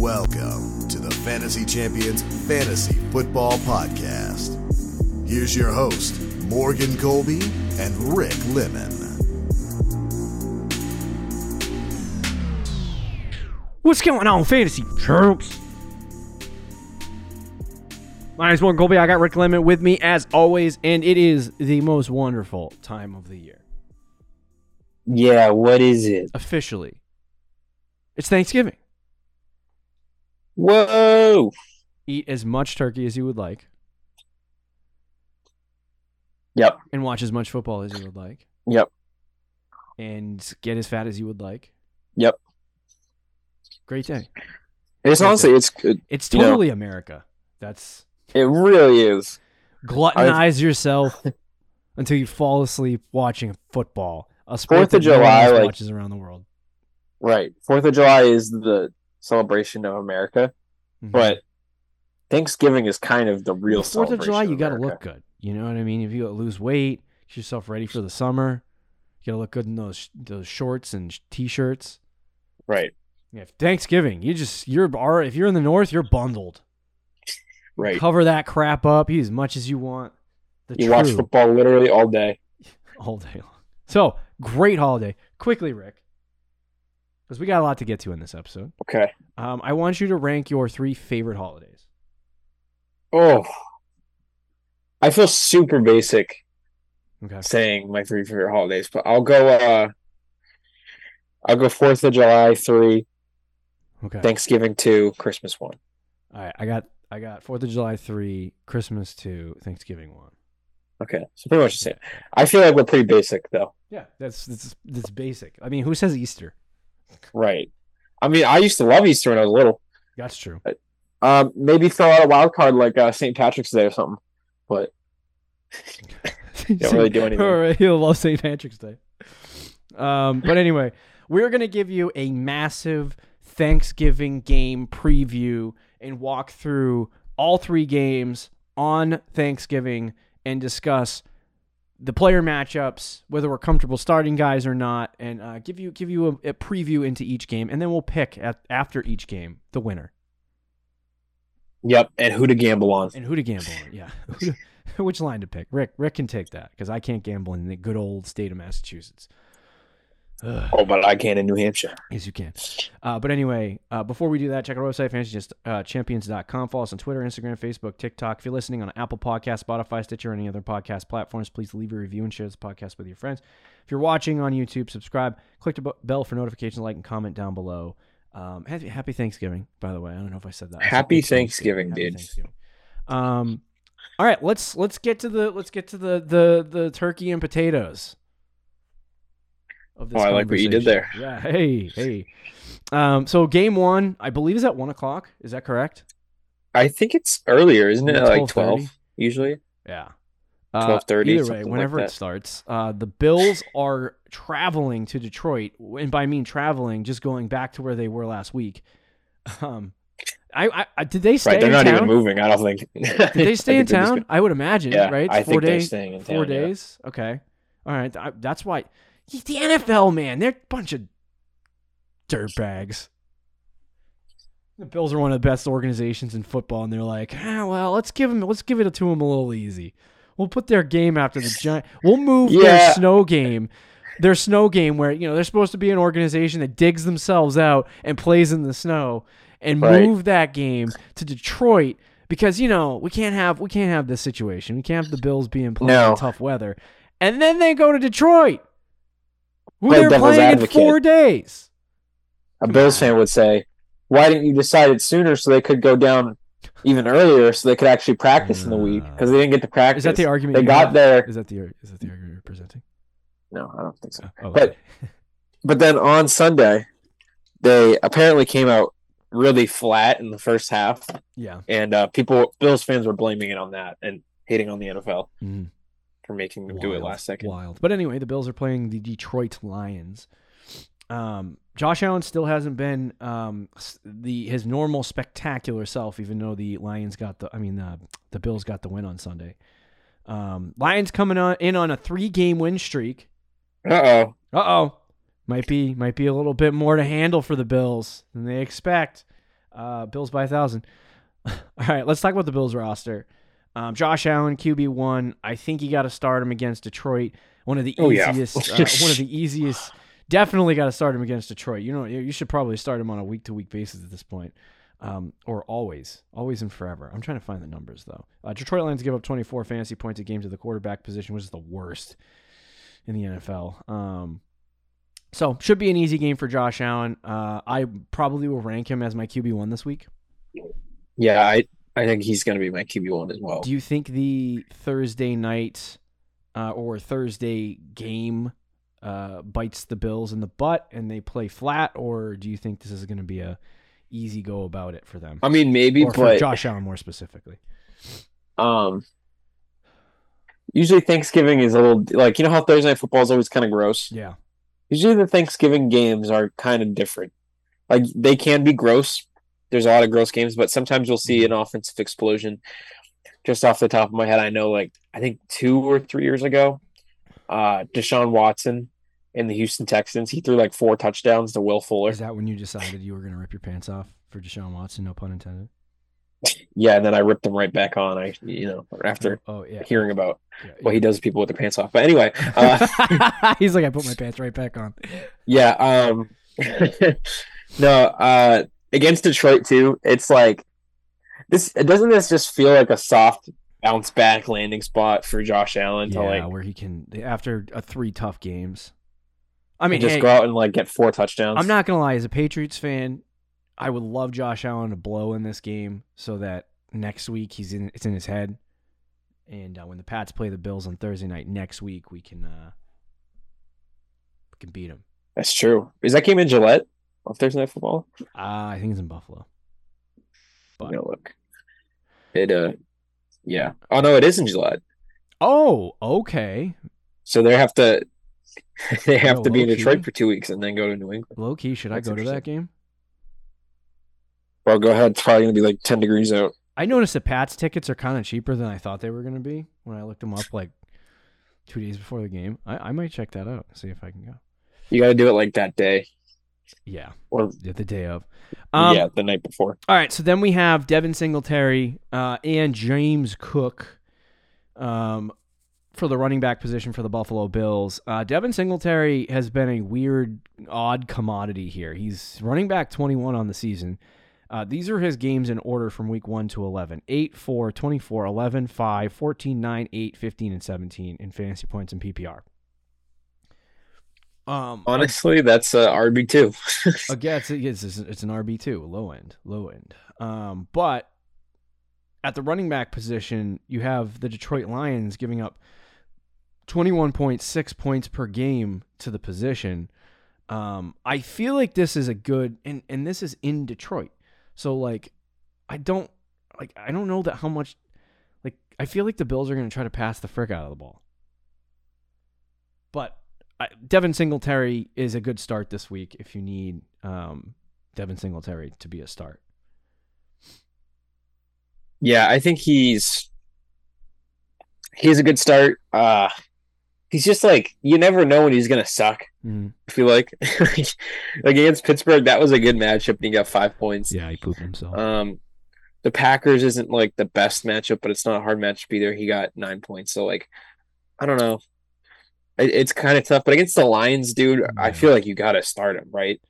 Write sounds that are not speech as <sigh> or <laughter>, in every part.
Welcome to the Fantasy Champions Fantasy Football Podcast. Here's your host, Morgan Colby and Rick Lemon. What's going on, fantasy troops? My name's Morgan Colby. I got Rick Lemon with me as always, and it is the most wonderful time of the year. Yeah, what is it? Officially, it's Thanksgiving. Whoa! Eat as much turkey as you would like, Yep, and watch as much football as you would like, yep, and get as fat as you would like. yep. Great day. It's Great honestly, day. it's good. It's You know- totally America. That's It really is. gluttonize yourself until you fall asleep watching football. A sport Fourth of July, like- watches around the world. Right. Fourth of July is the celebration of America, Mhm. but Thanksgiving is kind of the real Fourth of July, celebration you got to look good. You know what I mean? If you lose weight, get yourself ready for the summer. You got to look good in those those shorts and t-shirts. Right. Yeah, Thanksgiving, you just you're are if you're in the north, you're bundled. Right. Cover that crap up, eat as much as you want. The You watch football literally all day. <laughs> all day long. So great holiday. Quickly, Rick, because we got a lot to get to in this episode. Okay. Um, I want you to rank your three favorite holidays. Oh, I feel super basic Okay. saying my three favorite holidays, but I'll go. uh I'll go Fourth of July three, Okay. Thanksgiving two, Christmas one. All right. I got I got Fourth of July three, Christmas two, Thanksgiving one. Okay, so pretty much the same. I feel like we're pretty basic though. Yeah, that's that's that's basic. I mean, who says Easter? Right. I mean, I used to love Easter when I was little. That's true. Um, maybe throw out a wild card like uh, St. Patrick's Day or something. But <laughs> Don't really do anything. He'll love St. Patrick's Day. Um, but anyway, we're gonna give you a massive Thanksgiving game preview and walk through all three games on Thanksgiving and discuss the player matchups, whether we're comfortable starting guys or not, and uh, give you give you a, a preview into each game, and then we'll pick at, after each game the winner. yep, and who to gamble on? And who to gamble on? Yeah. <laughs> <laughs> Which line to pick? Rick. Rick can take that because I can't gamble in the good old state of Massachusetts. Oh, but I can in New Hampshire. Yes, you can. Uh, but anyway, uh, before we do that, check our website, fantasychampions.com. Follow us on Twitter, Instagram, Facebook, TikTok. If you're listening on Apple Podcasts, Spotify, Stitcher, or any other podcast platforms, please leave a review and share this podcast with your friends. If you're watching on YouTube, subscribe. Click the bell for notifications, like, and comment down below. Um, happy, happy Thanksgiving, by the way. I don't know if I said that. Happy Thanksgiving, Happy dude. Thanksgiving. Um, all right, let's let's get to the let's get to the the the turkey and potatoes. Of Oh, I like what you did there. Yeah. Hey, hey. Um, so game one, I believe, is at one o'clock. Is that correct? I think it's earlier, isn't it? Like twelve usually. Yeah. 12:30, Either way, something like whenever it starts, uh, the Bills are traveling to Detroit, and by mean traveling, just going back to where they were last week. Um, I, I, did they stay Right, they're in not town? even moving. I don't think. Did they <laughs> stay in town? I would imagine, Yeah, right? I four think they're days. staying in four town, yeah. days. Okay. All right. I, that's why the NFL man, they're a bunch of dirtbags. The Bills are one of the best organizations in football, and they're like, ah, well, let's give them, let's give it to them a little easy. We'll put their game after the giant. We'll move their snow game, their snow game, where you know they're supposed to be an organization that digs themselves out and plays in the snow, and Right. move that game to Detroit because you know we can't have we can't have this situation. We can't have the Bills being playing No. in tough weather, and then they go to Detroit, who they're playing advocate. in four days. A Bills fan would say, "Why didn't you decide it sooner so they could go down even earlier so they could actually practice in the week because they didn't get to practice." Is that the argument? They got have? there. Is that the is that the argument you're presenting? No, I don't think so. Oh, But- okay. But then on Sunday, they apparently came out really flat in the first half, yeah. and uh, people, Bills fans, were blaming it on that and hating on the NFL Mhm. For making them do it last second. Wild. But anyway, the Bills are playing the Detroit Lions. Um, Josh Allen still hasn't been um, the his normal spectacular self, even though the Lions got the I mean uh, the Bills got the win on Sunday. Um, Lions coming on in on a three game win streak. Uh oh. Uh oh, might be might be a little bit more to handle for the Bills than they expect. Uh, Bills by a thousand. <laughs> All right, let's talk about the Bills roster. Um, Josh Allen, QB one. I think you got to start him against Detroit. One of the Oh, yeah. easiest. <laughs> uh, one of the easiest. Definitely got to start him against Detroit. You know, you you should probably start him on a week to week basis at this point, um, or always, always and forever. I'm trying to find the numbers though. Uh, Detroit Lions give up 24 fantasy points a game to the quarterback position, which is the worst in the NFL. Um, so should be an easy game for Josh Allen. Uh, I probably will rank him as my QB one this week. Yeah, I I think he's going to be my QB one as well. Do you think the Thursday night uh, or Thursday game uh, bites the Bills in the butt and they play flat, or do you think this is going to be a easy go about it for them? I mean, maybe, or for but Josh Allen more specifically. um, usually Thanksgiving is a little like you know how Thursday night football is always kind of gross. Yeah, Usually the Thanksgiving games are kind of different. Like they can be gross. There's a lot of gross games, but sometimes you'll see an offensive explosion. Just off the top of my head, I know like I think two or three years ago, uh Deshaun Watson in the Houston Texans, he threw like four touchdowns to Will Fuller. is that when you decided you were going to rip your pants off for Deshaun Watson? No pun intended. <laughs> Yeah, and then I ripped them right back on. I you know, after Oh yeah, hearing about yeah, what he does to people with their pants off. But anyway, uh <laughs> He's like, I put my pants right back on. Yeah, um <laughs> no, uh against Detroit too, it's like this doesn't this just feel like a soft bounce back landing spot for Josh Allen to Yeah, like where he can after uh, three tough games. I mean, just hey, go out and like get four touchdowns. I'm not gonna lie. As a Patriots fan, I would love Josh Allen to blow in this game so that next week he's in. It's in his head, and uh, when the Pats play the Bills on Thursday night next week, we can uh, we can beat them. That's true. Is that game in Gillette on Thursday night football? Uh, I think it's in Buffalo. But- No, look. It uh yeah. Oh no, it is in Gillette. Oh, okay. So they have to <laughs> they have Oh, to be in. Detroit for two weeks and then go to New England. Low key, should I go to that game? Well, go ahead. It's probably gonna be like ten degrees out. I noticed the Pats tickets are kind of cheaper than I thought they were going to be when I looked them up like two days before the game. I, I might check that out and see if I can go. You gotta do it like that day. Yeah, Or yeah, the day of. Um, yeah, the night before. All right, so then we have Devin Singletary uh, and James Cook um, for the running back position for the Buffalo Bills. Uh, Devin Singletary has been a weird, odd commodity here. He's running back 21 on the season. Uh, these are his games in order from week 1 to 11 8, 4, 24, 11, 5, 14, 9, 8, 15, and 17 in fantasy points and PPR. Um, Honestly, that's uh, RB two. <laughs> Again, it's, it's, it's, an RB two, low end, low end. Um, but at the running back position, you have the Detroit Lions giving up twenty one point six points per game to the position. Um, I feel like this is a good, and and this is in Detroit, so like, I don't like I don't know that how much, like I feel like the Bills are going to try to pass the frick out of the ball, but I, Devin Singletary is a good start this week if you need um, Devin Singletary to be a start. Yeah, I think he's he's a good start. Uh he's just like you never know when he's gonna suck. Mhm. I feel <laughs> like like against Pittsburgh, that was a good matchup, and he got five points. Yeah, he pooped himself. Um, the Packers isn't like the best matchup, but it's not a hard matchup either. He got nine points, so like, I don't know. It, it's kind of tough, but against the Lions, dude, I feel like you gotta start him, right?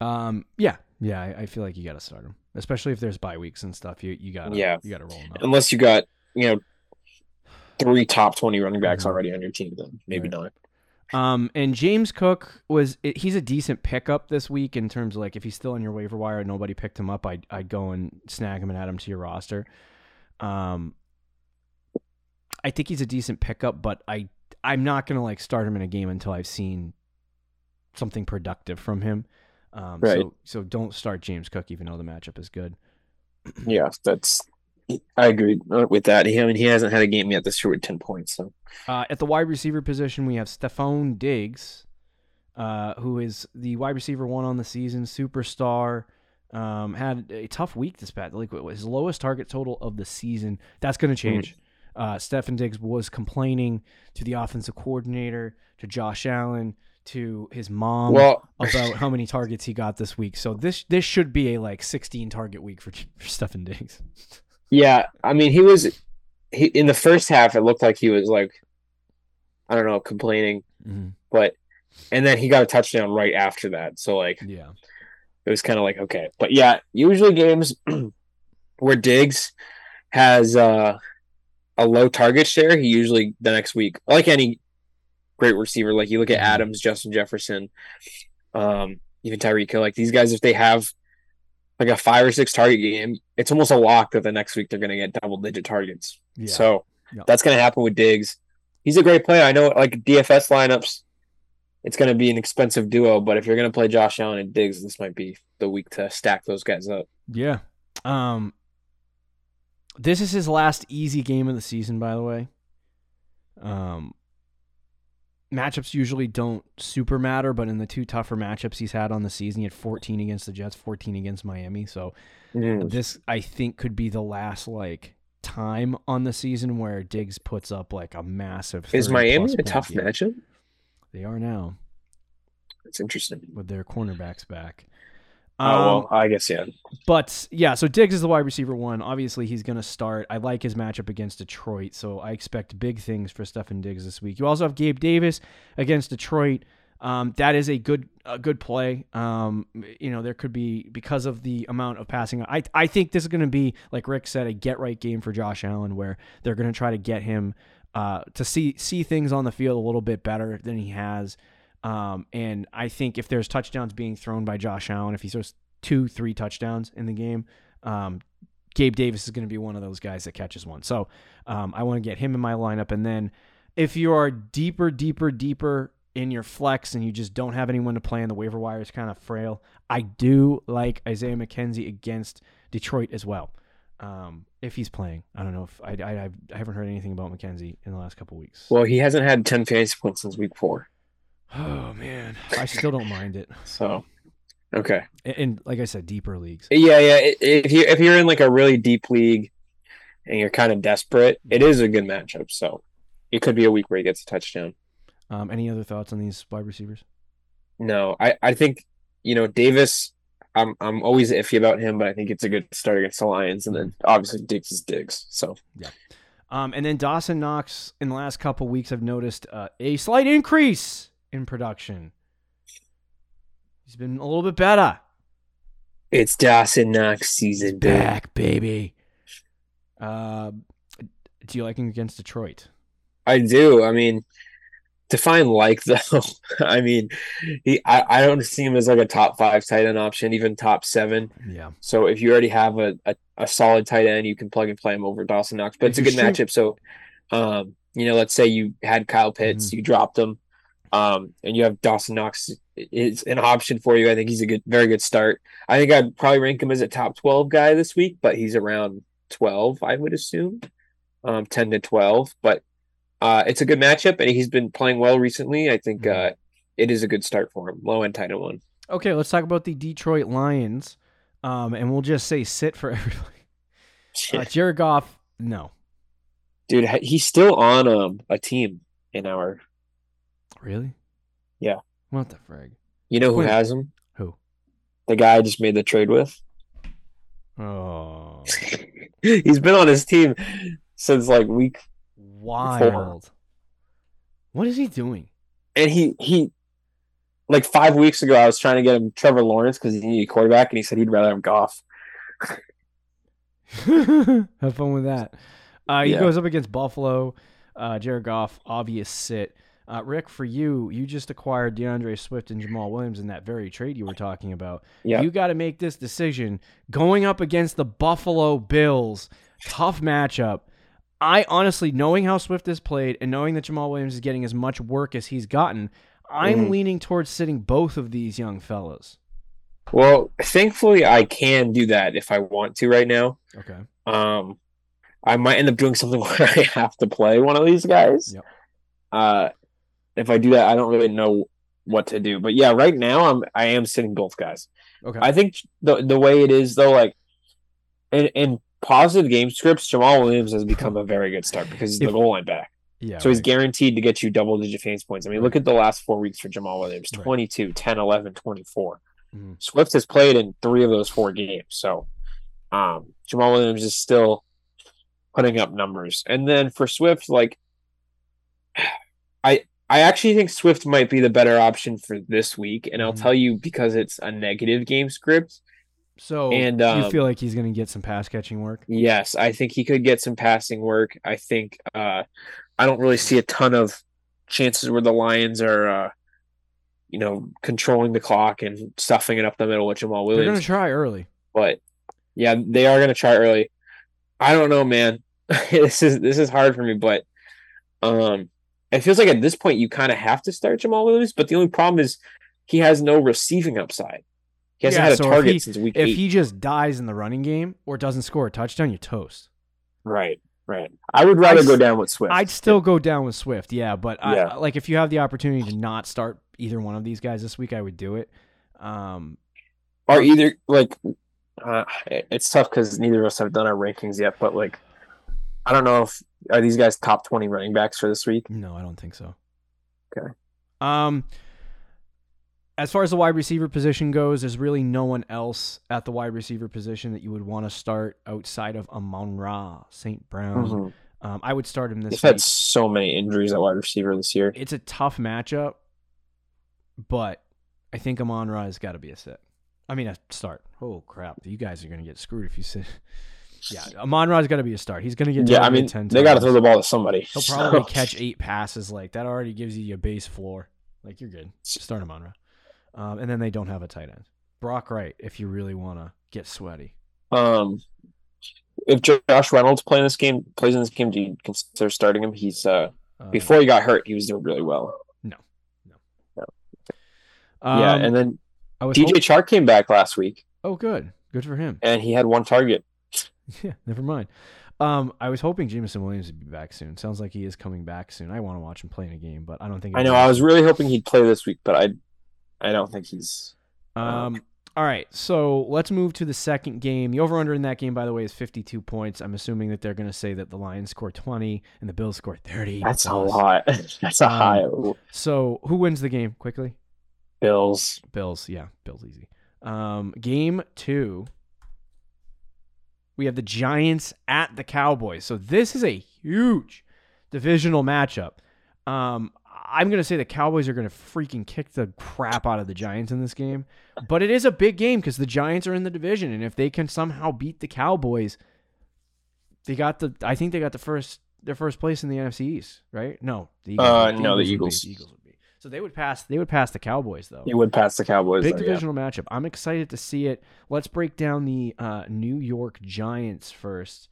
Um, yeah, yeah, I, I feel like you got to start him, especially if there's bye weeks and stuff. You you got Yeah. you got to roll him out. Unless you got you know three top twenty running backs Mhm. already on your team, then maybe Right. not. Um, and James Cook was he's a decent pickup this week in terms of like if he's still on your waiver wire and nobody picked him up, I'd I'd go and snag him and add him to your roster. Um, I think he's a decent pickup, but I I'm not gonna like start him in a game until I've seen something productive from him. Um, Right. So so don't start James Cook even though the matchup is good. <clears throat> Yeah, that's. I agree with that. He, I mean, he hasn't had a game yet this year with ten points. So Uh, at the wide receiver position, we have Stefon Diggs, uh, who is the wide receiver one on the season, superstar. Um, had a tough week this past, like his lowest target total of the season. That's going to change. Uh, Stefon Diggs was complaining to the offensive coordinator, to Josh Allen, to his mom Well, about <laughs> how many targets he got this week. So this this should be a like 16 target week for, <laughs> for Stefon Diggs. yeah, I mean, he was he in the first half. It looked like he was like, I don't know, complaining, but and then he got a touchdown right after that. So like, Yeah. it was kind of like okay, but yeah, usually games <clears throat> where Diggs has uh, a low target share, he usually the next week, like any great receiver, like you look at Mhm. Adams, Justin Jefferson, um, even Tyreek Hill, like these guys, if they have like a five or six target game, it's almost a lock that the next week they're going to get double digit targets. Yeah. So Yeah. that's going to happen with Diggs. He's a great player. I know, like DFS lineups, it's going to be an expensive duo, but if you're going to play Josh Allen and Diggs, this might be the week to stack those guys up. Yeah. Um this is his last easy game of the season, by the way. Um matchups usually don't super matter, but in the two tougher matchups he's had on the season, he had 14 against the Jets, 14 against Miami. So this I think could be the last like time on the season where Diggs puts up like a massive Is Miami a tough game. matchup? They are now That's interesting. with their cornerbacks back. Oh, Um, well, I guess, yeah. But yeah, so Diggs is the wide receiver one. Obviously, he's going to start. I like his matchup against Detroit, so I expect big things for Stefon Diggs this week. You also have Gabe Davis against Detroit. Um, that is a good a good play. Um, you know, there could be because of the amount of passing. I I think this is going to be like Rick said, a get right game for Josh Allen, where they're going to try to get him uh, to see see things on the field a little bit better than he has. Um, and I think if there's touchdowns being thrown by Josh Allen, if he throws two, three touchdowns in the game, um, Gabe Davis is going to be one of those guys that catches one. So um, I want to get him in my lineup. And then if you are deeper, deeper, deeper in your flex and you just don't have anyone to play and the waiver wire is kind of frail, I do like Isaiah McKenzie against Detroit as well. Um, if he's playing, I don't know if I, I, I haven't heard anything about McKenzie in the last couple weeks. Well, he hasn't had 10 fantasy points since week four. Oh man, I still don't mind it. So, okay. And, and like I said, deeper leagues. Yeah, yeah. If you if you're in like a really deep league and you're kind of desperate, it is a good matchup. So it could be a week where he gets a touchdown. Um, any other thoughts on these wide receivers? No, I I think you know Davis. I'm I'm always iffy about him, but I think it's a good start against the Lions, and then obviously Diggs is Diggs. So yeah. Um, and then Dawson Knox in the last couple weeks, I've noticed uh, a slight increase in production. He's been a little bit better. it's Dawson Knox season. Back, baby. Uh, do you like him against Detroit? I do. I mean, define like <laughs> though. I mean, he I, I don't see him as like a top five tight end option, even top seven. Yeah. So if you already have a, a, a solid tight end, you can plug and play him over Dawson Knox. But it's a good matchup. So, um, you know, let's say you had Kyle Pitts, Mm-hmm. you dropped him, um, and you have Dawson Knox is an option for you. I think he's a good, very good start. I think I'd probably rank him as a top twelve guy this week, but he's around twelve, I would assume, um, ten to twelve. But uh, it's a good matchup, and he's been playing well recently. I think Mhm. uh, it is a good start for him. Low end tight end one. Okay, let's talk about the Detroit Lions. Um, and we'll just say sit for <laughs> everybody. Uh, <laughs> Jared Goff, no. Dude, he's still on um a team in our. Really? Yeah. What the frig? You know who Wait. has him? Who? The guy I just made the trade with. Oh, <laughs> he's been on his team since like week, wild. What is he doing? and he he, like five weeks ago, I was trying to get him Trevor Lawrence because he needed a quarterback, and he said he'd rather have Goff. <laughs> Have fun with that. Uh, he Yeah. goes up against Buffalo. Uh, Jared Goff, obvious sit. Uh, Rick, for you, you just acquired D'Andre Swift and Jamaal Williams in that very trade you were talking about. Yeah, You got to make this decision going up against the Buffalo Bills. Tough matchup. I honestly, knowing how Swift has played and knowing that Jamaal Williams is getting as much work as he's gotten, I'm Mhm. leaning towards sitting both of these young fellas. Well, thankfully, I can do that if I want to right now. Okay. Um, I might end up doing something <laughs> where I have to play one of these guys. Yep. Uh, if I do that, I don't really know what to do. But yeah, right now I'm I am sitting both guys. Okay. I think the the way it is though, like in in positive game scripts, Jamaal Williams has become a very good start because he's the goal line back. Yeah. So he's guaranteed to get you double digit fantasy points. I mean, look at the last four weeks for Jamaal Williams Right. 22, 10, 11, 24. Mhm. Swift has played in three of those four games. So um, Jamaal Williams is still putting up numbers. And then for Swift, like, <sighs> I. I actually think Swift might be the better option for this week, and I'll Mhm. tell you because it's a negative game script. So and, you um, feel like he's going to get some pass catching work? Yes, I think he could get some passing work. I think uh I don't really see a ton of chances where the Lions are uh you know, controlling the clock and stuffing it up the middle with Jamaal Williams. They're going to try early. but yeah, they are gonna try early. I don't know, man. <laughs> this is this is hard for me, but um it feels like at this point you kind of have to start Jamaal Williams, but the only problem is he has no receiving upside. He hasn't Yeah, had a so if target he- since week If eight. he just dies in the running game or doesn't score a touchdown, you're toast. Right, right. I would rather I'd go down with Swift. I'd still go down with Swift, yeah. But Yeah. I, like if you have the opportunity to not start either one of these guys this week, I would do it. Um, are either like uh, it's tough because neither of us have done our rankings yet but like i don't know if are these guys top 20 running backs for this week no, I don't think so. Okay. Um, as far as the wide receiver position goes, there's really no one else at the wide receiver position that you would want to start outside of Amon Ra, St. Brown. Um, I would start him this they've had so many injuries at wide receiver this year It's a tough matchup, but I think Amon Ra has got to be a sit. I mean, a start. Oh crap! You guys are gonna get screwed if you sit. <laughs> Yeah, <laughs> Amon Ra's got to be a start. He's gonna get yeah i mean 10 they got to throw the ball to somebody He'll so- probably <laughs> catch eight passes. Like that already gives you your base floor. Like you're good. Start him on Ra. Um, and then they don't have a tight end. Brock Wright, if you really want to get sweaty. um if josh reynolds playing this game plays in this game do you consider starting him he's uh Uh, before he got hurt he was doing really well No, no, um, yeah, and then I was dj hop- chark came back last week oh, good, good for him. and he had one target <laughs> Yeah, never mind. Um, I was hoping Jameson Williams would be back soon. Sounds like he is coming back soon. I want to watch him play in a game, but I don't think. i know will. i was really hoping he'd play this week but i i don't think he's Um, all right, so let's move to the second game. The over under in that game, by the way, is 52 points. I'm assuming that they're going to say that the Lions score 20 and the Bills score 30. That's a lot. <laughs> That's a Um, high. So who wins the game quickly? Bills. Bills. Yeah, Bills easy. Um, game two. We have the Giants at the Cowboys. So this is a huge divisional matchup. Um, I'm gonna say the Cowboys are gonna freaking kick the crap out of the Giants in this game, but it is a big game because the Giants are in the division, and if they can somehow beat the Cowboys, they got the. I think they got the first their first place in the NFC East, right? No, the Eagles. Uh, no, the be- Eagles. the Eagles would be. So they would pass. They would pass the Cowboys though. You would pass the Cowboys. Big though, yeah. divisional matchup. I'm excited to see it. Let's break down the uh, New York Giants first.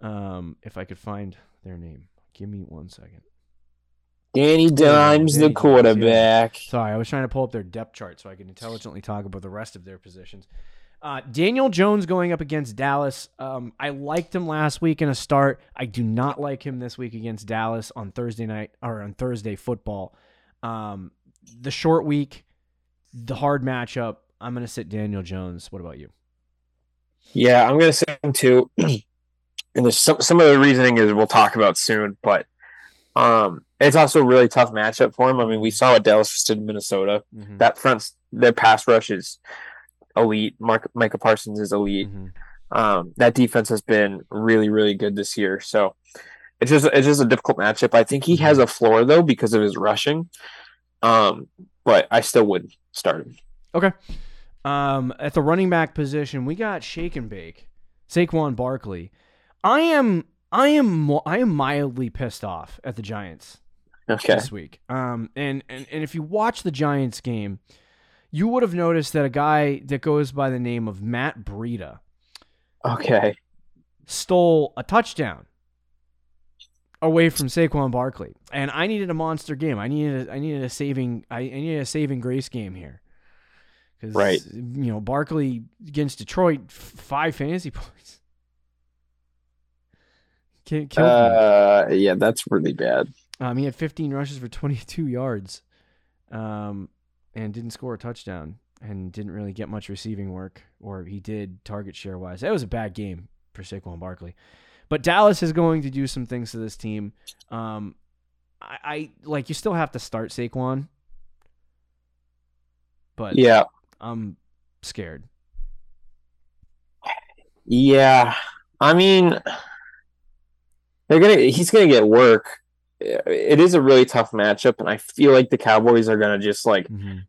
Um, if I could find their name, give me one second. Danny Dimes, Danny the Dimes, yeah. quarterback. Sorry, I was trying to pull up their depth chart so I could intelligently talk about the rest of their positions. Uh, Daniel Jones going up against Dallas. Um, I liked him last week in a start. I do not like him this week against Dallas on Thursday night or on Thursday football. Um, the short week, the hard matchup. I'm going to sit Daniel Jones. What about you? Yeah, I'm gonna sit him too. <clears throat> and there's some some of the reasoning is we'll talk about soon, but um, it's also a really tough matchup for him. I mean, we saw what Dallas just did in Minnesota. Mhm. That front, their pass rush is elite. Mark Micah Parsons is elite. Mhm. Um, that defense has been really, really good this year. So it's just it's just a difficult matchup. I think he has a floor though because of his rushing. Um, but I still would start him. Okay. Um, at the running back position, we got Shake and Bake, Saquon Barkley. I am, I am, I am mildly pissed off at the Giants Okay. this week. Um, and, and and if you watch the Giants game, you would have noticed that a guy that goes by the name of Matt Breida Okay. stole a touchdown away from Saquon Barkley, and I needed a monster game. I needed, a, I needed a saving, I, I needed a saving grace game here. Because Right. you know Barkley against Detroit, f- five fantasy <laughs> points. Ki- Killed me. Uh, yeah, that's really bad. Um, he had 15 rushes for 22 yards, um, and didn't score a touchdown, and didn't really get much receiving work, or he did target share wise. That was a bad game for Saquon Barkley. But Dallas is going to do some things to this team. Um, I, I like you still have to start Saquon, but Yeah, I'm scared. yeah. I mean, they're gonna. He's gonna get work. It is a really tough matchup, and I feel like the Cowboys are gonna just like Mhm.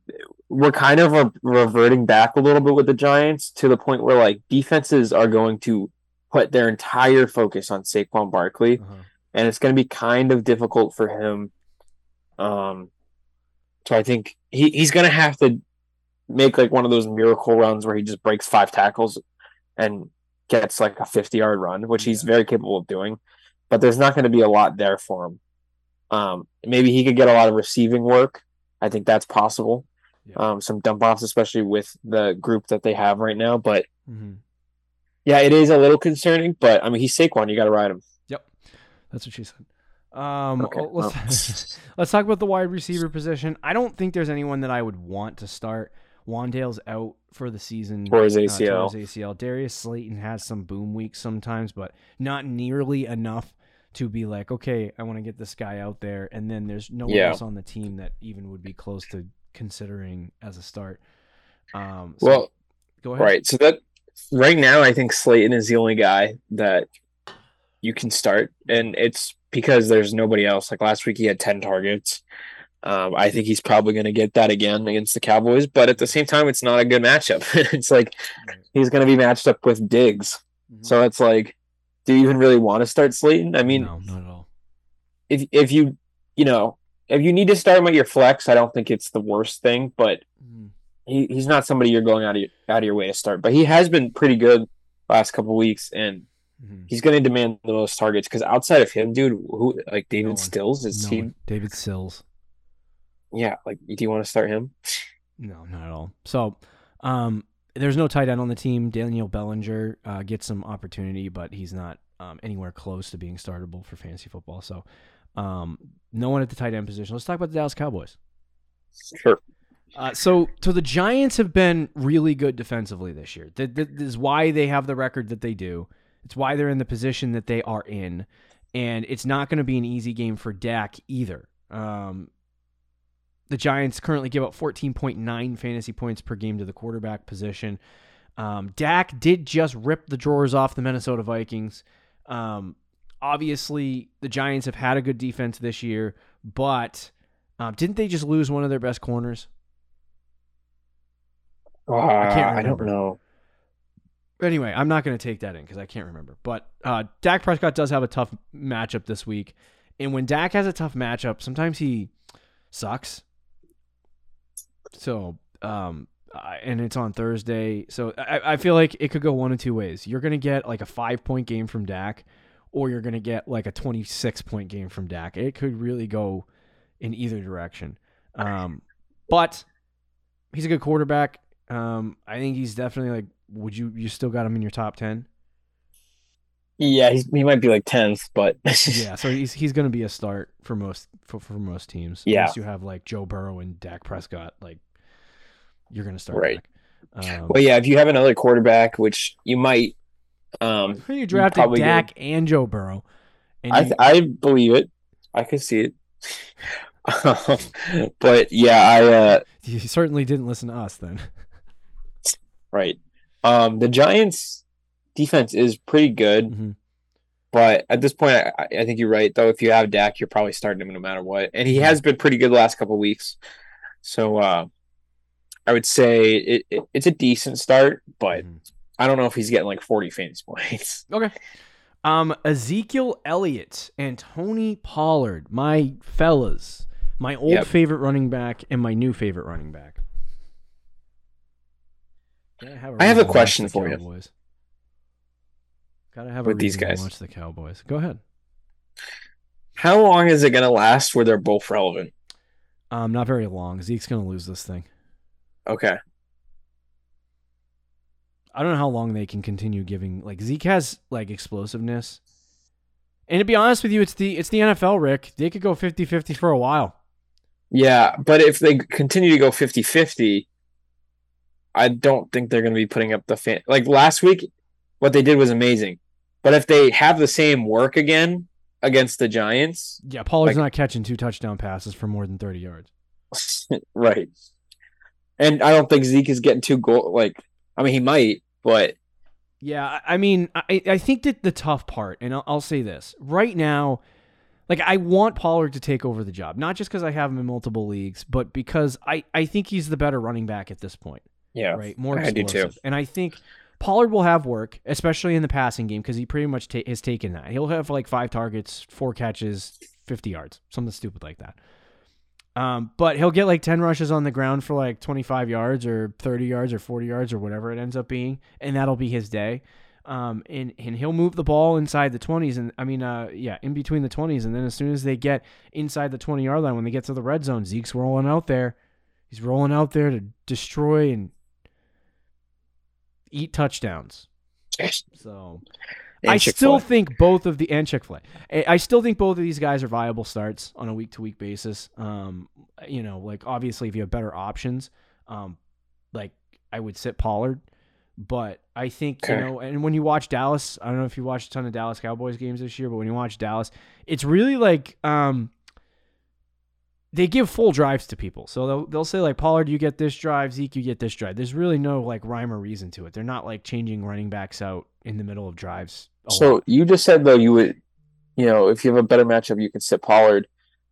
we're kind of re- reverting back a little bit with the Giants to the point where like defenses are going to put their entire focus on Saquon Barkley, Uh-huh. and it's going to be kind of difficult for him. Um, so I think he, he's going to have to make like one of those miracle runs where he just breaks five tackles and gets like a 50 yard run, which he's very capable of doing. But there's not going to be a lot there for him. Um, maybe he could get a lot of receiving work. I think that's possible. Yeah. Um, some dump offs, especially with the group that they have right now. But Mhm. Yeah, it is a little concerning. But I mean, he's Saquon. You got to ride him. Yep, that's what she said. Um, Okay, let's <laughs> let's talk about the wide receiver position. I don't think there's anyone that I would want to start. Wan'Dale's out for the season. Uh, ACL. tore ACL. Darius Slayton has some boom weeks sometimes, but not nearly enough to be like, okay, I want to get this guy out there. And then there's no one Yeah. else on the team that even would be close to considering as a start. Um, so Well, go ahead. Right. So that right now, I think Slayton is the only guy that you can start, and it's because there's nobody else. Like last week, he had ten targets. Um, I think he's probably going to get that again against the Cowboys, but at the same time, it's not a good matchup. <laughs> it's like he's going to be matched up with Diggs, Mhm. so it's like, do you even really want to start Slayton? I mean, no, not at all. if if you you know if you need to start him at your flex, I don't think it's the worst thing, but Mhm. He, he's not somebody you're going out of your, out of your way to start. But he has been pretty good last couple weeks, and Mhm. he's going to demand the most targets because outside of him, dude, who like David No. Stills is No he? one. David Sills. Yeah, like do you want to start him? No, not at all. So, um, there's no tight end on the team. Daniel Bellinger uh, gets some opportunity, but he's not um, anywhere close to being startable for fantasy football. So, um, no one at the tight end position. Let's talk about the Dallas Cowboys. Sure. Uh, so, so the Giants have been really good defensively this year. Th- th- This is why they have the record that they do. It's why they're in the position that they are in, and it's not going to be an easy game for Dak either. Um, the Giants currently give up 14.9 fantasy points per game to the quarterback position. Um, Dak did just rip the drawers off the Minnesota Vikings. Um, obviously, the Giants have had a good defense this year, but um, didn't they just lose one of their best corners? Uh, I can't I don't know. Anyway, I'm not going to take that in because I can't remember. But uh, Dak Prescott does have a tough matchup this week, and when Dak has a tough matchup, sometimes he sucks. So, um, and it's on Thursday, so I, I feel like it could go one of two ways. You're going to get like a five point game from Dak, or you're going to get like a 26 point game from Dak. It could really go in either direction. Um, but he's a good quarterback. Um, I think he's definitely like. Would you you still got him in your top ten? Yeah, he's, he might be like tenth, but <laughs> yeah, so he's he's going to be a start for most for, for most teams. Yeah. unless you have like Joe Burrow and Dak Prescott, like you're going to start. Right. Um, well, yeah, if you have another quarterback, which you might, um, you drafted probably Dak and Joe Burrow, and I you- I believe it. I can see it. <laughs> Um, but yeah, I uh, <laughs> you certainly didn't listen to us then. Right. Um, the Giants' defense is pretty good, Mhm. but at this point, I, I think you're right. Though, if you have Dak, you're probably starting him no matter what, and he has been pretty good the last couple weeks. So, uh, I would say it, it, it's a decent start, but Mhm. I don't know if he's getting like 40 fantasy points. <laughs> Okay. Um, Ezekiel Elliott and Tony Pollard, my fellas, my old Yep. favorite running back and my new favorite running back. Have I have a reason to watch question for you. Gotta have a With these guys. Watch the Cowboys. Go ahead. How long is it going to last where they're both relevant? Um, not very long. Zeke's gonna lose this thing. Okay. I don't know how long they can continue giving. Like Zeke has like explosiveness, and to be honest with you, it's the it's the NFL. Rick, they could go 50-50 for a while. Yeah, but if they continue to go 50-50, I don't think they're going to be putting up the fan. Like last week, what they did was amazing. But if they have the same work again, against the Giants. Yeah, Pollard's Like- not catching two touchdown passes for more than 30 yards. <laughs> right. And I don't think Zeke is getting two goal. Like, I mean, he might, but Yeah, I I mean, I, I think that the tough part, and I'll, I'll say this right now, like I want Pollard to take over the job, not just because I have him in multiple leagues, but because I, I think he's the better running back at this point, yeah, right? More I do too. explosive, and I think Pollard will have work, especially in the passing game, because he pretty much ta- has taken that. He'll have like five targets, four catches, fifty yards, something stupid like that. Um, but he'll get like 10 rushes on the ground for like 25 yards or 30 yards or 40 yards or whatever it ends up being, and that'll be his day. Um, and, and he'll move the ball inside the 20s, and I mean, uh, yeah, in between the 20s. And then as soon as they get inside the 20 yard line, when they get to the red zone, Zeke's rolling out there. He's rolling out there to destroy and eat touchdowns. <laughs> So And I still Chick-fil-A. think both of the and Chick Fil A. I still think both of these guys are viable starts on a week to week basis. Um, you know, like obviously if you have better options, um, like I would sit Pollard, but I think you know, and when you watch Dallas, I don't know if you watched a ton of Dallas Cowboys games this year, but when you watch Dallas, it's really like um. They give full drives to people, so they'll they'll say like Pollard, you get this drive, Zeke, you get this drive. There's really no like rhyme or reason to it. They're not like changing running backs out in the middle of drives. a lot. So you just said though you would, you know, if you have a better matchup, you could sit Pollard.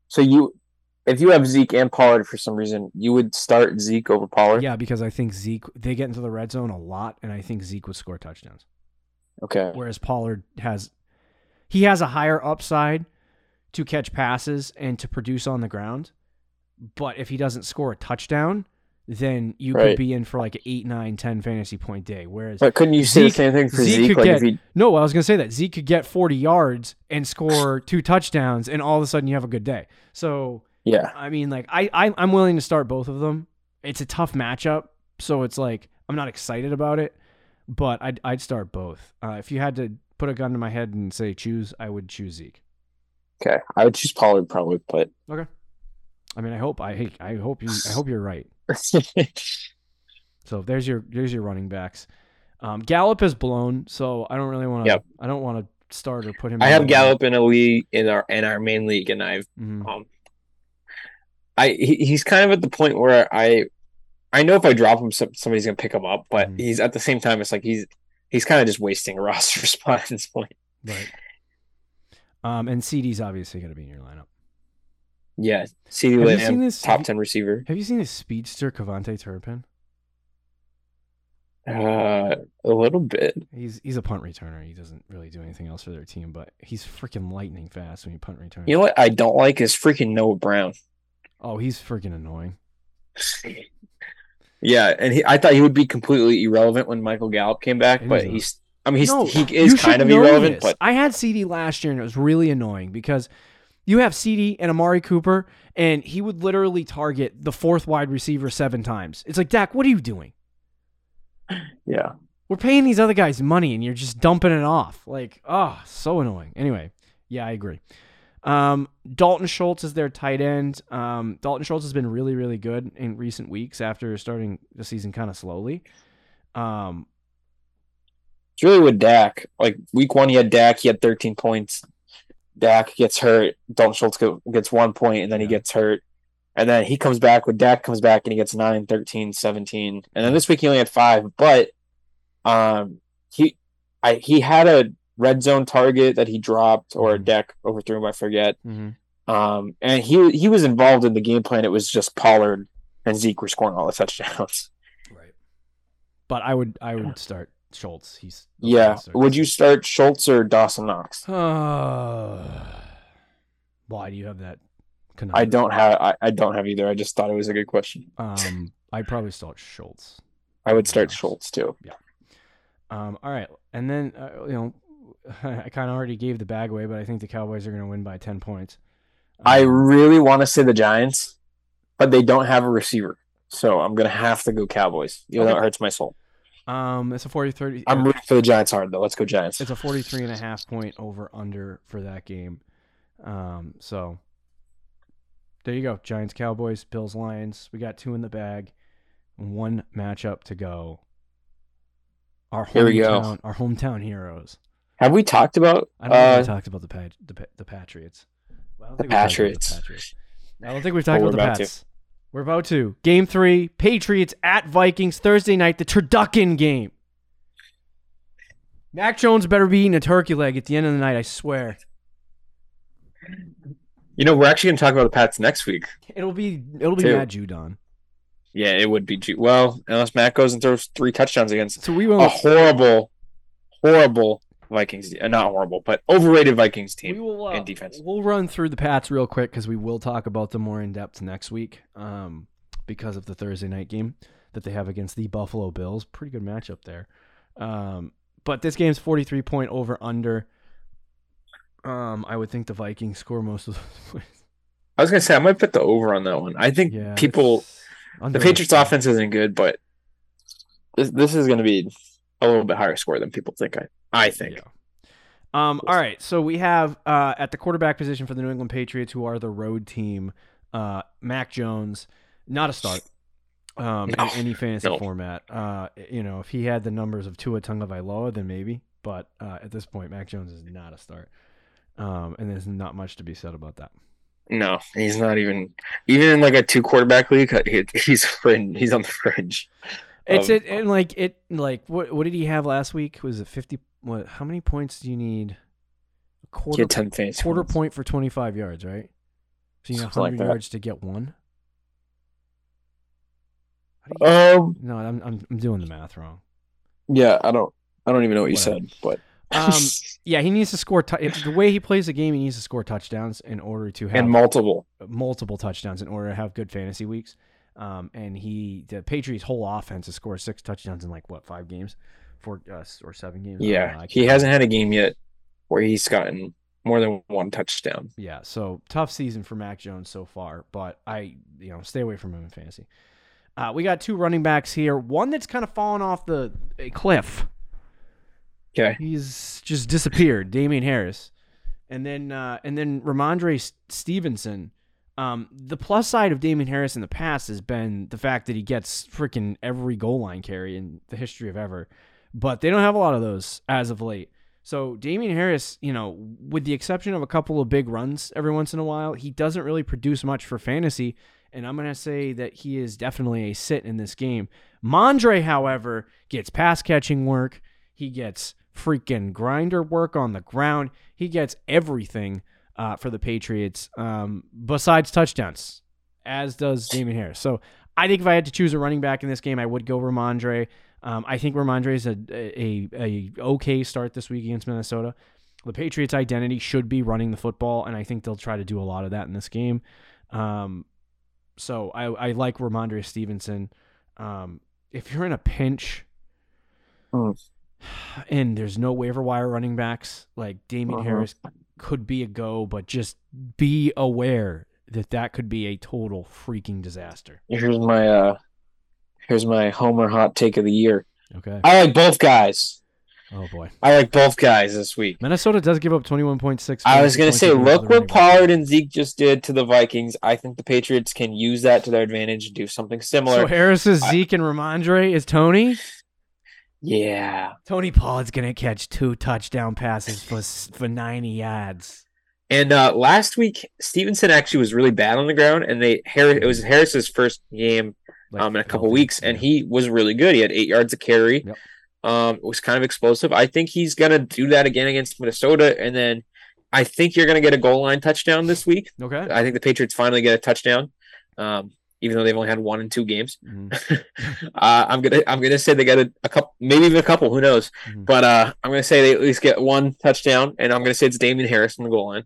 So you, if you have Zeke and Pollard for some reason, you would start Zeke over Pollard. Yeah, because I think Zeke they get into the red zone a lot, and I think Zeke would score touchdowns. Okay. Whereas Pollard has he has a higher upside to catch passes and to produce on the ground. But if he doesn't score a touchdown, then you could be in for like an 8, 9, 10 fantasy point day. Whereas But couldn't you say the same thing for Zeke Zeke? could Like get- he, no, I was gonna say that Zeke could get 40 yards and score <laughs> two touchdowns, and all of a sudden you have a good day. So yeah, I mean, like I, I I'm willing to start both of them. It's a tough matchup, so it's like I'm not excited about it, but I'd I'd start both. Uh, if you had to put a gun to my head and say choose, I would choose Zeke. Okay. I would choose Pollard probably, but Okay. I mean, I hope I I hope you I hope you're right. <laughs> So there's your there's your running backs. Um, Gallup is blown, so I don't really want to. Yep. I don't want to start or put him. I have Gallup in a league in our in our main league, and I've Mhm. um, I he, he's kind of at the point where I I know if I drop him, somebody's gonna pick him up, but Mhm. he's at the same time, it's like he's he's kind of just wasting a <laughs> roster <laughs> spot at this point. Right. Um, and CeeDee's obviously going to be in your lineup. Yeah, CD Have you seen Lamb, this? top ten receiver. Have you seen this speedster KaVontae Turpin? Uh, a little bit. He's he's a punt returner. He doesn't really do anything else for their team, but he's freaking lightning fast when you punt return. You know what I don't like is freaking Noah Brown. oh, he's freaking annoying. <laughs> Yeah, and he, I thought he would be completely irrelevant when Michael Gallup came back, but he's. I mean, he's No, he is kind of irrelevant, this. but I had CeeDee last year and it was really annoying because you have CeeDee and Amari Cooper, and he would literally target the fourth wide receiver seven times. It's like Dak, what are you doing? <laughs> yeah, We're paying these other guys money and you're just dumping it off. Like, oh, so annoying. Anyway, yeah, I agree. Um, Dalton Schultz is their tight end. Um, Dalton Schultz has been really, really good in recent weeks after starting the season kind of slowly. Um, it's really with Dak. Like week one, he had Dak. He had 13 points. Dak gets hurt. Dalton Schultz gets one point, and then he gets hurt. And then he comes back with Dak comes back and he gets 9, 13, 17. And then this week he only had five, but um he I he had a red zone target that he dropped or Mhm. Dak overthrew him, I forget. mhm. Um and he he was involved in the game plan. It was just Pollard and Zeke were scoring all the touchdowns. Right. But I would I would start Schultz. He's Yeah. Would you start Schultz or Dawson Knox? Uh, <sighs> why do you have that? I don't have I, I don't have either. I just thought it was a good question. Um, I'd probably start Schultz. I would start Knox. Schultz too. Yeah. Um, all right, and then uh, you know, <laughs> I kind of already gave the bag away, but I think the Cowboys are going to win by ten points. I Um, really want to say the Giants, but they don't have a receiver. So I'm gonna have to go Cowboys. Even though Okay. it hurts my soul. Um, it's a 40-30. I'm rooting for the Giants hard though. Let's go Giants. It's a 43 and a half point over under for that game. Um, so there you go. Giants, Cowboys, Bills, Lions. We got two in the bag. One matchup to go. Our hometown, Here we go. our hometown heroes. Have we talked about I don't think uh, we talked about the the, the Patriots. Well, I don't The think we about Patriots. Patriots. I don't think we've talked Well, about the about to. We're about to. Game three, Patriots at Vikings Thursday night, the turducken game. Mac Jones better be eating a turkey leg at the end of the night. I swear. You know, we're actually going to talk about the Pats next week. It'll be it'll be Two. Matt Judon. Yeah, it would be. Ju- Well, unless Matt goes and throws three touchdowns against So we a horrible, horrible Vikings, uh, not horrible, but overrated Vikings We team. will. Uh, and defense. We'll run through the Pats real quick because we will talk about them more in depth next week. Um, because of the Thursday night game that they have against the Buffalo Bills. Pretty good matchup there. Um, but this game's forty three point over under. Um, I would think the Vikings score most of those <laughs> points. I was going to say I might put the over on that one. I think Yeah, people, the Patriots offense isn't good, but this this is going to be a little bit higher score than people think. I I think. Yeah. Um, all right, so we have uh, at the quarterback position for the New England Patriots, who are the road team, uh, Mac Jones, not a start um, No. in any fantasy No. format. Uh, you know, if he had the numbers of Tua Tagovailoa, then maybe. But uh, at this point, Mac Jones is not a start, um, and there's not much to be said about that. No, he's not even even in like a two quarterback league. he- He's fringe. He's on the fringe. It's it and like it like what what did he have last week? Was it fifty? What? How many points do you need? A quarter had ten fantasy quarter points. point for 25 yards, right? So you need Something like 100 yards to get one? How do you- Um. no, I'm, I'm, I'm doing the math wrong. Yeah, I don't. I don't even know what you said, but Um, <laughs> Yeah, he needs to score. if the way he plays the game, he needs to score touchdowns in order to have and multiple. multiple touchdowns in order to have good fantasy weeks. Um, and he, the Patriots' whole offense has scored six touchdowns in like what five games, four uh, or seven games. Yeah, he hasn't had a game yet where he's gotten more than one touchdown. Yeah, so tough season for Mac Jones so far, but I, you know, stay away from him in fantasy. Uh, we got two running backs here. One that's kind of fallen off the a cliff. Okay. He's just disappeared. Damien Harris, and then uh, and then Rhamondre Stevenson. Um, the plus side of Damien Harris in the past has been the fact that he gets freaking every goal line carry in the history of ever, but they don't have a lot of those as of late. So Damien Harris, you know, with the exception of a couple of big runs every once in a while, he doesn't really produce much for fantasy. And I'm gonna say that he is definitely a sit in this game. Mondre, however, gets pass catching work. He gets freaking grinder work on the ground. He gets everything uh, for the Patriots um, besides touchdowns, as does Damien Harris. So I think if I had to choose a running back in this game, I would go Rhamondre. Um, I think Rhamondre is a, a a okay start this week against Minnesota. The Patriots' identity should be running the football, and I think they'll try to do a lot of that in this game. Um, so I, I like Rhamondre Stevenson. Um, if you're in a pinch Hmm. <sighs> and there's no waiver wire running backs, like Damien Uh-huh. Harris could be a go, but just be aware that that could be a total freaking disaster. Here's my uh, here's my Homer hot take of the year. Okay. I like both guys. Oh boy. I like both guys this week. Minnesota does give up 21.6. I was say, game to look what. Pollard and Zeke just did to the Vikings. I think the Patriots can use that to their advantage and do something similar. So Harris is I- Zeke and Rhamondre is Tony. Yeah, Tony Pollard's gonna catch two touchdown passes for for 90 yards. And uh, last week, Stevenson actually was really bad on the ground, and they Harris, it was Harris's first game Like, um, in a couple weeks, and he was really good. He had eight yards of carry. Yep. Um, was kind of explosive. I think he's gonna do that again against Minnesota, and then I think you're gonna get a goal line touchdown this week. okay. I think the Patriots finally get a touchdown, um, even though they've only had one in two games. Mhm, <laughs> uh, I'm gonna I'm gonna say they get a, a couple, maybe even a couple. Who knows? mhm. But uh, I'm going to say they at least get one touchdown, and I'm going to say it's Damien Harris on the goal line.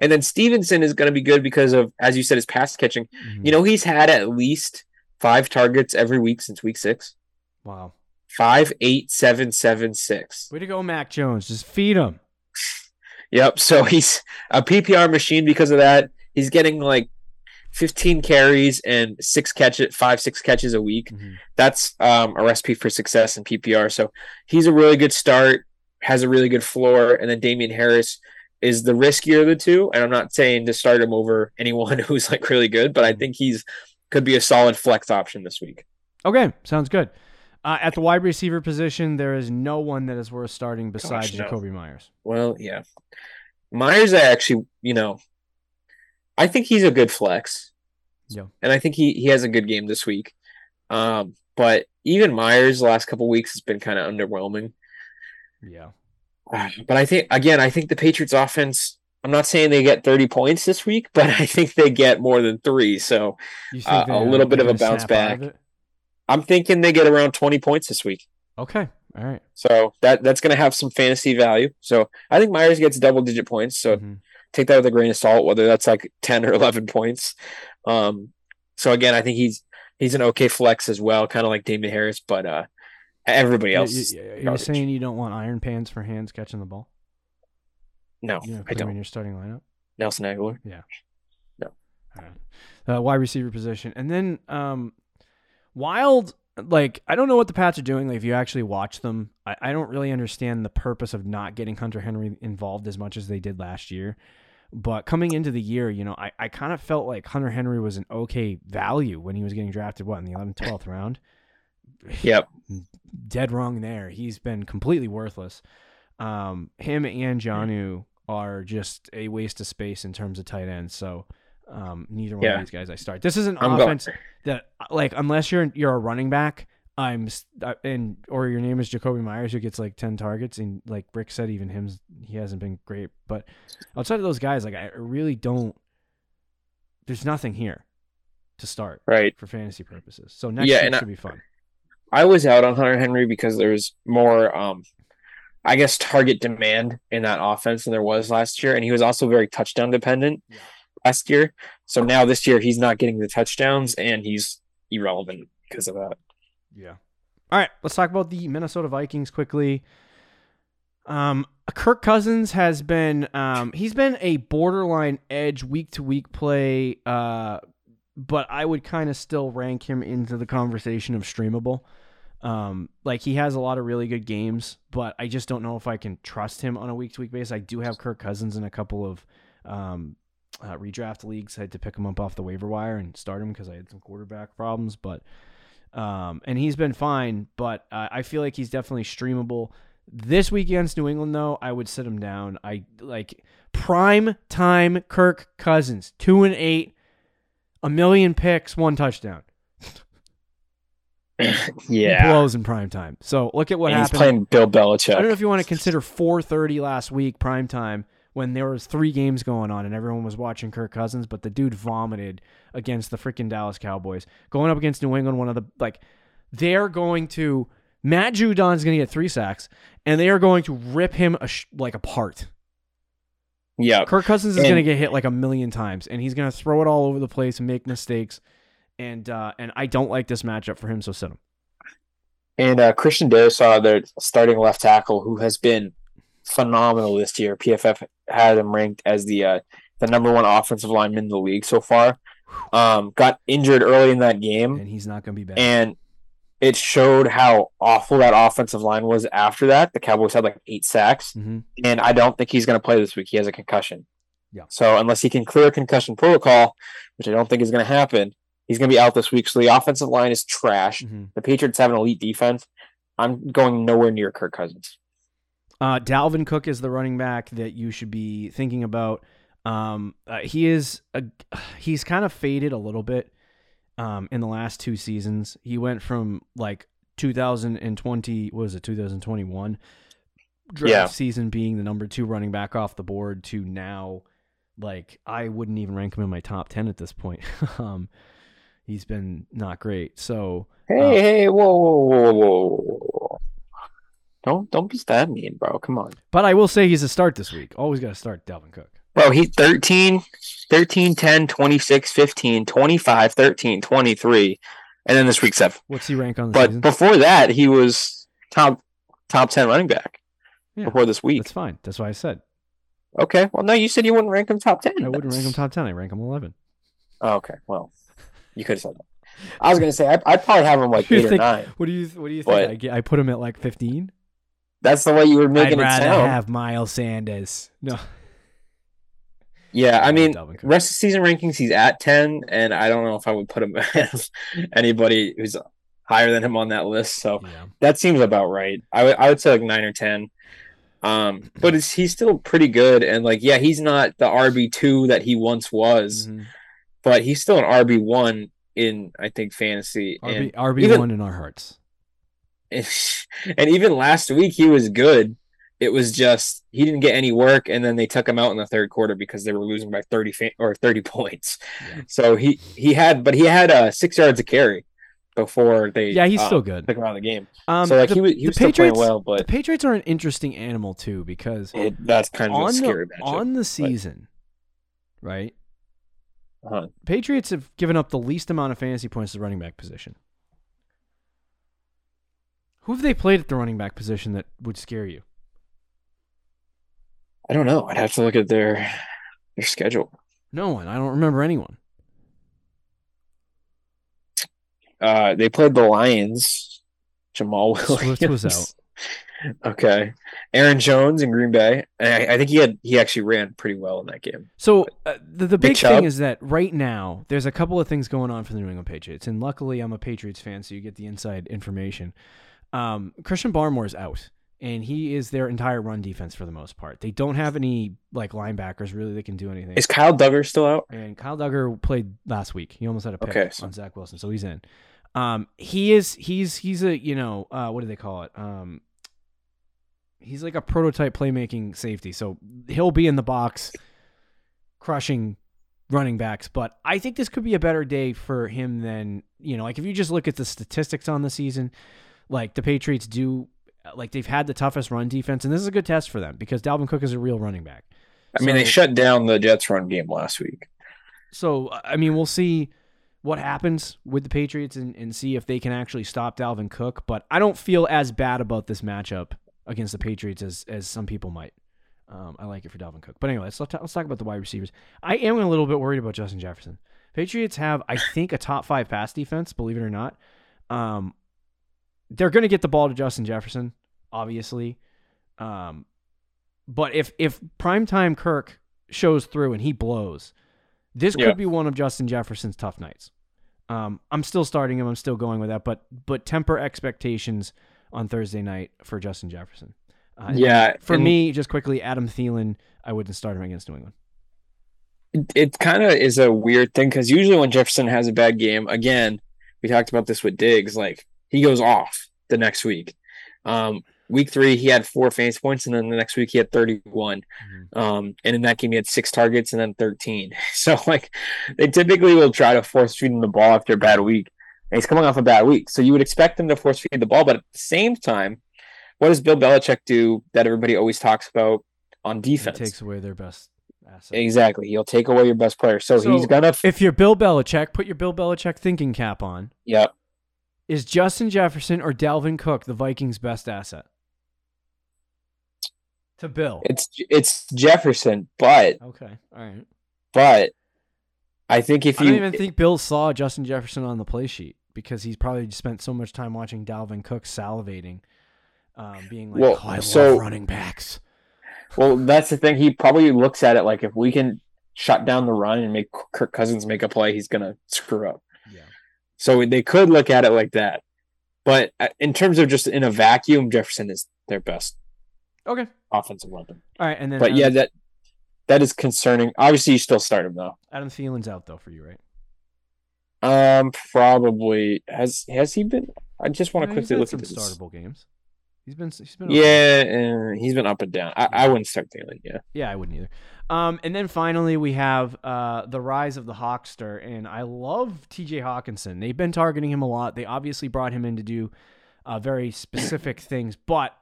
And then Stevenson is going to be good because of, as you said, his pass catching. Mhm. You know, he's had at least five targets every week since week six. Wow. Five, eight, seven, seven, six. Way to go, Mac Jones. Just feed him. Yep. So he's a PPR machine because of that. He's getting like 15 carries and six catches, five, six catches a week. Mhm. that's um, a recipe for success in PPR. So he's a really good start, has a really good floor, and then Damien Harris is the riskier of the two. And I'm not saying to start him over <laughs> anyone who's like really good, but I think he's could be a solid flex option this week. Okay, sounds good. Uh, at the wide receiver position, there is no one that is worth starting besides Gosh, no. Jakobi Meyers. Well, yeah. Meyers, I actually, you know, I think he's a good flex. Yeah. And I think he, he has a good game this week. Um, but even Meyers the last couple weeks has been kind of underwhelming. Yeah. <sighs> But I think again, I think the Patriots offense, I'm not saying they get 30 points this week, but I think they get more than 3. So, Uh, a little bit of a bounce snap out of back. I'm thinking they get around 20 points this week. Okay. All right. So, that that's going to have some fantasy value. So, I think Meyers gets double digit points. So, Mhm. Take that with a grain of salt, whether that's like 10 or 11 points. Um, so again, I think he's he's an okay flex as well, kind of like Damon Harris, but uh, everybody else, you- is You're saying you don't want iron pans for hands catching the ball? no, You I him in don't. your starting lineup. Nelson Agholor. All right. Uh, wide receiver position, and then um, Wild. Like I don't know what the Pats are doing. Like if you actually watch them, I, I don't really understand the purpose of not getting Hunter Henry involved as much as they did last year. But coming into the year, you know, I, I kind of felt like Hunter Henry was an okay value when he was getting drafted. What in the 11th, 12th round? <sighs> Yep. dead wrong there. He's been completely worthless. Um, him and Jonnu are just a waste of space in terms of tight ends. So um, neither one Yeah. of these guys I start. This is an I'm offense that like unless you're you're a running back, I'm and or your name is Jakobi Meyers who gets like ten targets and like Rick said, even him he hasn't been great. But outside of those guys, like I really don't. There's nothing here to start Right. for fantasy purposes. So next Yeah, and I- should be fun. I was out on Hunter Henry because there's more, um, I guess, target demand in that offense than there was last year, and he was also very touchdown dependent Yeah. last year. So now this year he's not getting the touchdowns, and he's irrelevant because of that. Yeah. All right, let's talk about the Minnesota Vikings quickly. Um, Kirk Cousins has been um, he's been a borderline edge week to week play, uh, but I would kind of still rank him into the conversation of streamable. Um, like he has a lot of really good games, but I just don't know if I can trust him on a week to week basis. I do have Kirk Cousins in a couple of um, uh, redraft leagues. I had to pick him up off the waiver wire and start him because I had some quarterback problems, but um, and he's been fine. But uh, I feel like he's definitely streamable. This week against New England, though, I would sit him down. I like prime time Kirk Cousins, two and eight, a million picks, one touchdown. <laughs> He yeah, blows in prime time. So look at what and he's happened. playing Bill Belichick. I don't know if you want to consider 4:30 last week prime time when there was three games going on and everyone was watching Kirk Cousins, but the dude vomited against the freaking Dallas Cowboys. Going up against New England, one of the like they're going to Matt Judon's going to get three sacks and they are going to rip him a sh- like apart. yeah, Kirk Cousins is going to get hit like a million times and he's going to throw it all over the place and make mistakes. And uh, and I don't like this matchup for him, so sit him. And uh, Christian Darrisaw, their starting left tackle, who has been phenomenal this year. PFF had him ranked as the uh, the number one offensive lineman in the league so far. Um, got injured early in that game, And he's not going to be back. and it showed how awful that offensive line was. After that, the Cowboys had like eight sacks, hmm and I don't think he's going to play this week. He has a concussion. Yeah. So unless he can clear concussion protocol, which I don't think is going to happen, he's going to be out this week. So the offensive line is trash. hmm The Patriots have an elite defense. I'm going nowhere near Kirk Cousins. Uh, Dalvin Cook is the running back that you should be thinking about. Um, uh, he is a, he's kind of faded a little bit um, in the last two seasons. He went from like 2020, what was it, 2021 draft Yeah. season being the number two running back off the board to now, like I wouldn't even rank him in my top 10 at this point. <laughs> um, he's been not great. So Hey, Uh, hey, whoa, whoa, whoa, whoa, whoa. Don't don't be that mean, bro. Come on. But I will say he's a start this week. Always got to start Dalvin Cook. Bro, he's 13, 13, 10, 26, 15, 25, 13, 23, and then this week 7. What's he rank on the But season? before that, he was top top 10 running back Yeah, before this week. That's fine. That's why I said Okay. Well, no, you said you wouldn't rank him top 10. I wouldn't rank him top ten. I rank him eleven. Oh, okay. Well, you could have said that. <laughs> I was going to say, I'd, I'd probably have him like You 8 or think- 9. What do you What do you But- think? I, I put him at like fifteen. That's the way you were making I'd making it rather sound. have Miles Sanders. No, Yeah, I mean, rest of season rankings, he's at 10, and I don't know if I would put him <laughs> as anybody who's higher than him on that list. So Yeah. that seems about right. I would I would say like nine or ten. Um, but it's, he's still pretty good, and like yeah, he's not the RB two that he once was, Mhm. but he's still an RB one in I think fantasy. RB and RB even- one in our hearts. <laughs> and even last week he was good. It was just he didn't get any work, and then they took him out in the third quarter because they were losing by thirty fa- or thirty <laughs> points. Yeah. So he he had, but he had uh, six yards of carry before they Yeah, he's uh, still good. took him out of the game. Um, so like the, he was he was still playing Patriots- well, but the Patriots are an interesting animal too because it, that's kind of a on scary the, matchup. on the season, right? Uh-huh. Patriots have given up the least amount of fantasy points to the running back position. Who have they played at the running back position that would scare you? I don't know. I'd have to look at their their schedule. No one. I don't remember anyone. Uh, they played the Lions. Jamaal Williams Swift was out. <laughs> Okay, Aaron Jones in Green Bay. And I, I think he had he actually ran pretty well in that game. So uh, the the big thing is that right now there's a couple of things going on for the New England Patriots, and luckily I'm a Patriots fan, so you get the inside information. Um, Christian Barmore's out, and he is their entire run defense for the most part. They don't have any like linebackers really that can do anything. Is Kyle Dugger still out? And Kyle Dugger played last week. He almost had a pick Okay, so- on Zach Wilson, so he's in. Um, he is he's he's a you know uh, what do they call it? Um, he's like a prototype playmaking safety, so he'll be in the box, crushing running backs. But I think this could be a better day for him than you know. Like if you just look at the statistics on the season, like the Patriots do. Like they've had the toughest run defense, and this is a good test for them because Dalvin Cook is a real running back. I mean, they shut down the Jets run game last week. So I mean, we'll see what happens with the Patriots and, and see if they can actually stop Dalvin Cook. But I don't feel as bad about this matchup against the Patriots as as some people might. Um, I like it for Dalvin Cook. But anyway, let's let's talk, let's talk about the wide receivers. I am a little bit worried about Justin Jefferson. Patriots have, I think, a top five pass defense. Believe it or not, um, they're going to get the ball to Justin Jefferson, obviously. Um, but if if primetime Kirk shows through and he blows, this Yeah. could be one of Justin Jefferson's tough nights. Um, I'm still starting him. I'm still going with that, but but temper expectations on Thursday night for Justin Jefferson. Uh, Yeah, For me, just quickly, Adam Thielen, I wouldn't start him against New England. it, it kind of is a weird thing because usually when Jefferson has a bad game, again, we talked about this with Diggs, like he goes off the next week. Um, week three, he had four fantasy points, and then the next week he had 31. Um, and in that game, he had six targets and then 13. <laughs> So, like, they typically will try to force feed him the ball after a bad week. And he's coming off a bad week. So, you would expect him to force feed the ball. But at the same time, what does Bill Belichick do that everybody always talks about on defense? takes away their best asset. Exactly. He'll take away your best player. So, So, he's gonna. If you're Bill Belichick, put your Bill Belichick thinking cap on. yeah. Is Justin Jefferson or Dalvin Cook the Vikings' best asset? To Bill. It's it's Jefferson, but Okay. All right. but I think if I you don't even think Bill saw Justin Jefferson on the play sheet because he's probably spent so much time watching Dalvin Cook salivating, um, being like, Well, "Oh, I so- love running backs." <laughs> well, that's the thing. He probably looks at it like if we can shut down the run and make Kirk Cousins make a play, he's gonna screw up. Yeah. So they could look at it like that. But uh, in terms of just in a vacuum, Jefferson is their best Okay. offensive weapon. All right, and then But Adam, yeah, that that is concerning. Obviously, you still start him though. Adam Thielen's out though for you, right? Um, probably has has he been? I just want to quickly look some at this. startable games. He's been he's been. Yeah, uh, he's been up and down. I, I wouldn't start Thielen. Yeah. Yeah, I wouldn't either. Um, and then finally we have uh, the rise of the Hawkster, and I love T.J. Hockenson. They've been targeting him a lot. They obviously brought him in to do uh, very specific things, but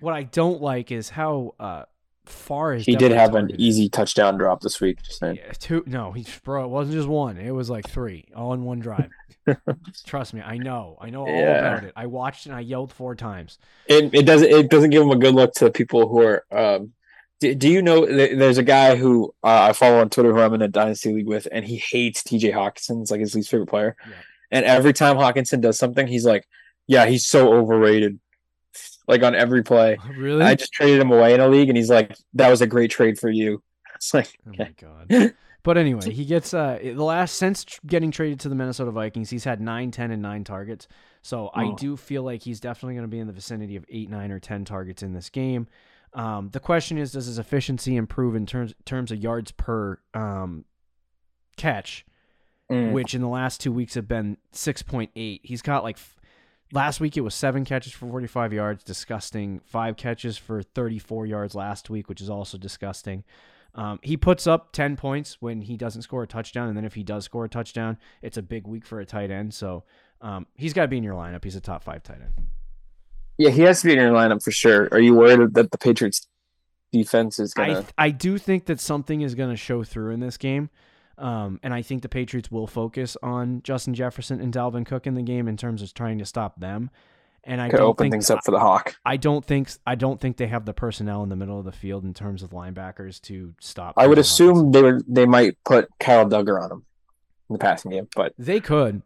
what I don't like is how uh, far his He did have an easy touchdown drop this week. Just saying. Yeah, two. No, he bro, it wasn't just one. It was like three, all in one drive. <laughs> Trust me, I know. I know all Yeah. about it. I watched and I yelled four times. It it doesn't it doesn't give him a good look to the people who are. Um, do, do you know there's a guy who uh, I follow on Twitter who I'm in a dynasty league with, and he hates T.J. Hockenson. It's like his least favorite player. Yeah. And every time Hockenson does something, he's like, "Yeah, he's so overrated." Like on every play. <laughs> Really? I just traded him away in a league, and he's like, "That was a great trade for you." <laughs> It's like, oh my god. <laughs> But anyway, he gets uh the last since getting traded to the Minnesota Vikings, he's had 9, 10 and 9 targets. So I Oh. do feel like he's definitely going to be in the vicinity of 8, 9 or 10 targets in this game. Um, the question is does his efficiency improve in terms terms of yards per um, catch, Mm. which in the last 2 weeks have been 6.8. He's got like last week it was 7 catches for 45 yards, disgusting. 5 catches for 34 yards last week, which is also disgusting. Um, he puts up 10 points when he doesn't score a touchdown. And then if he does score a touchdown, it's a big week for a tight end. So um, he's got to be in your lineup. He's a top five tight end. Yeah, he has to be in your lineup for sure. Are you worried that the Patriots defense is gonna? I, I do think that something is going to show through in this game. Um, and I think the Patriots will focus on Justin Jefferson and Dalvin Cook in the game in terms of trying to stop them. And I could don't open think things up for the Hawk. I don't think I don't think they have the personnel in the middle of the field in terms of linebackers to stop. I would assume they would they might put Kyle Dugger on him in the passing game, but They could,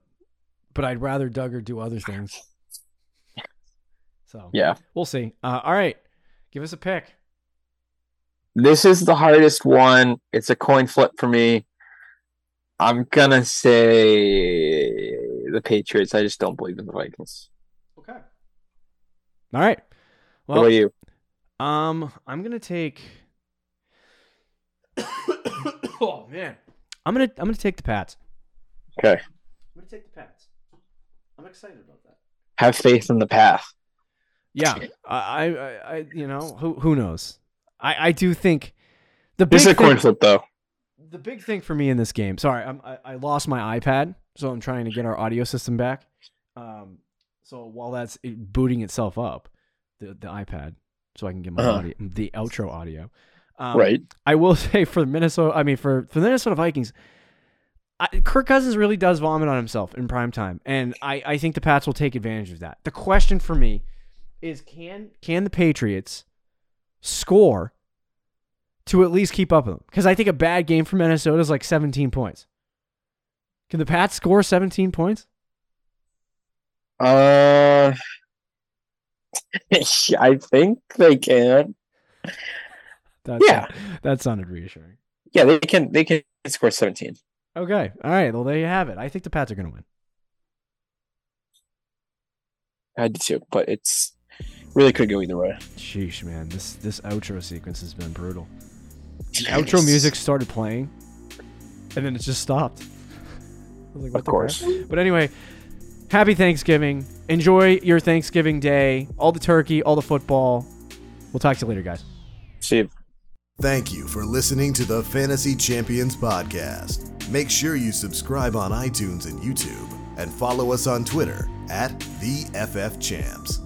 but I'd rather Dugger do other things. So yeah, we'll see. Uh, all right, give us a pick. this is the hardest one. It's a coin flip for me. I'm gonna say the Patriots. I just don't believe in the Vikings. Okay. All right. what Well, about you? um, I'm gonna take. <coughs> oh man, I'm gonna I'm gonna take the Pats. Okay, I'm gonna take the Pats. I'm excited about that. have faith in the path. Yeah, I, I, I you know, who, who knows? I, I do think the big This is a thing, coin flip, though. The big thing for me in this game. Sorry, I'm, I, I lost my iPad, so I'm trying to get our audio system back. Um, so while that's booting itself up, the the iPad, so I can get my Uh-huh. audio, the outro audio. Um, right. I will <laughs> say for the Minnesota, I mean for for the Minnesota Vikings, I, Kirk Cousins really does vomit on himself in prime time, and I I think the Pats will take advantage of that. The question for me is can can the Patriots score to at least keep up with them? Because I think a bad game for Minnesota is like 17 points. Can the Pats score 17 points? Uh, <laughs> I think they can. That's, Yeah. that sounded reassuring. Yeah, they can. They can score 17. Okay, all right. Well, there you have it. I think the Pats are going to win. I did too, but it's really could go either way. Sheesh, man. This this outro sequence has been brutal. The outro music started playing, and then it just stopped. I was like, what Of the course. crap? But anyway, happy Thanksgiving. Enjoy your Thanksgiving day. All the turkey, all the football. We'll talk to you later, guys. See, you. Thank you for listening to the Fantasy Champions Podcast. Make sure you subscribe on iTunes and YouTube and follow us on Twitter at the FF Champs.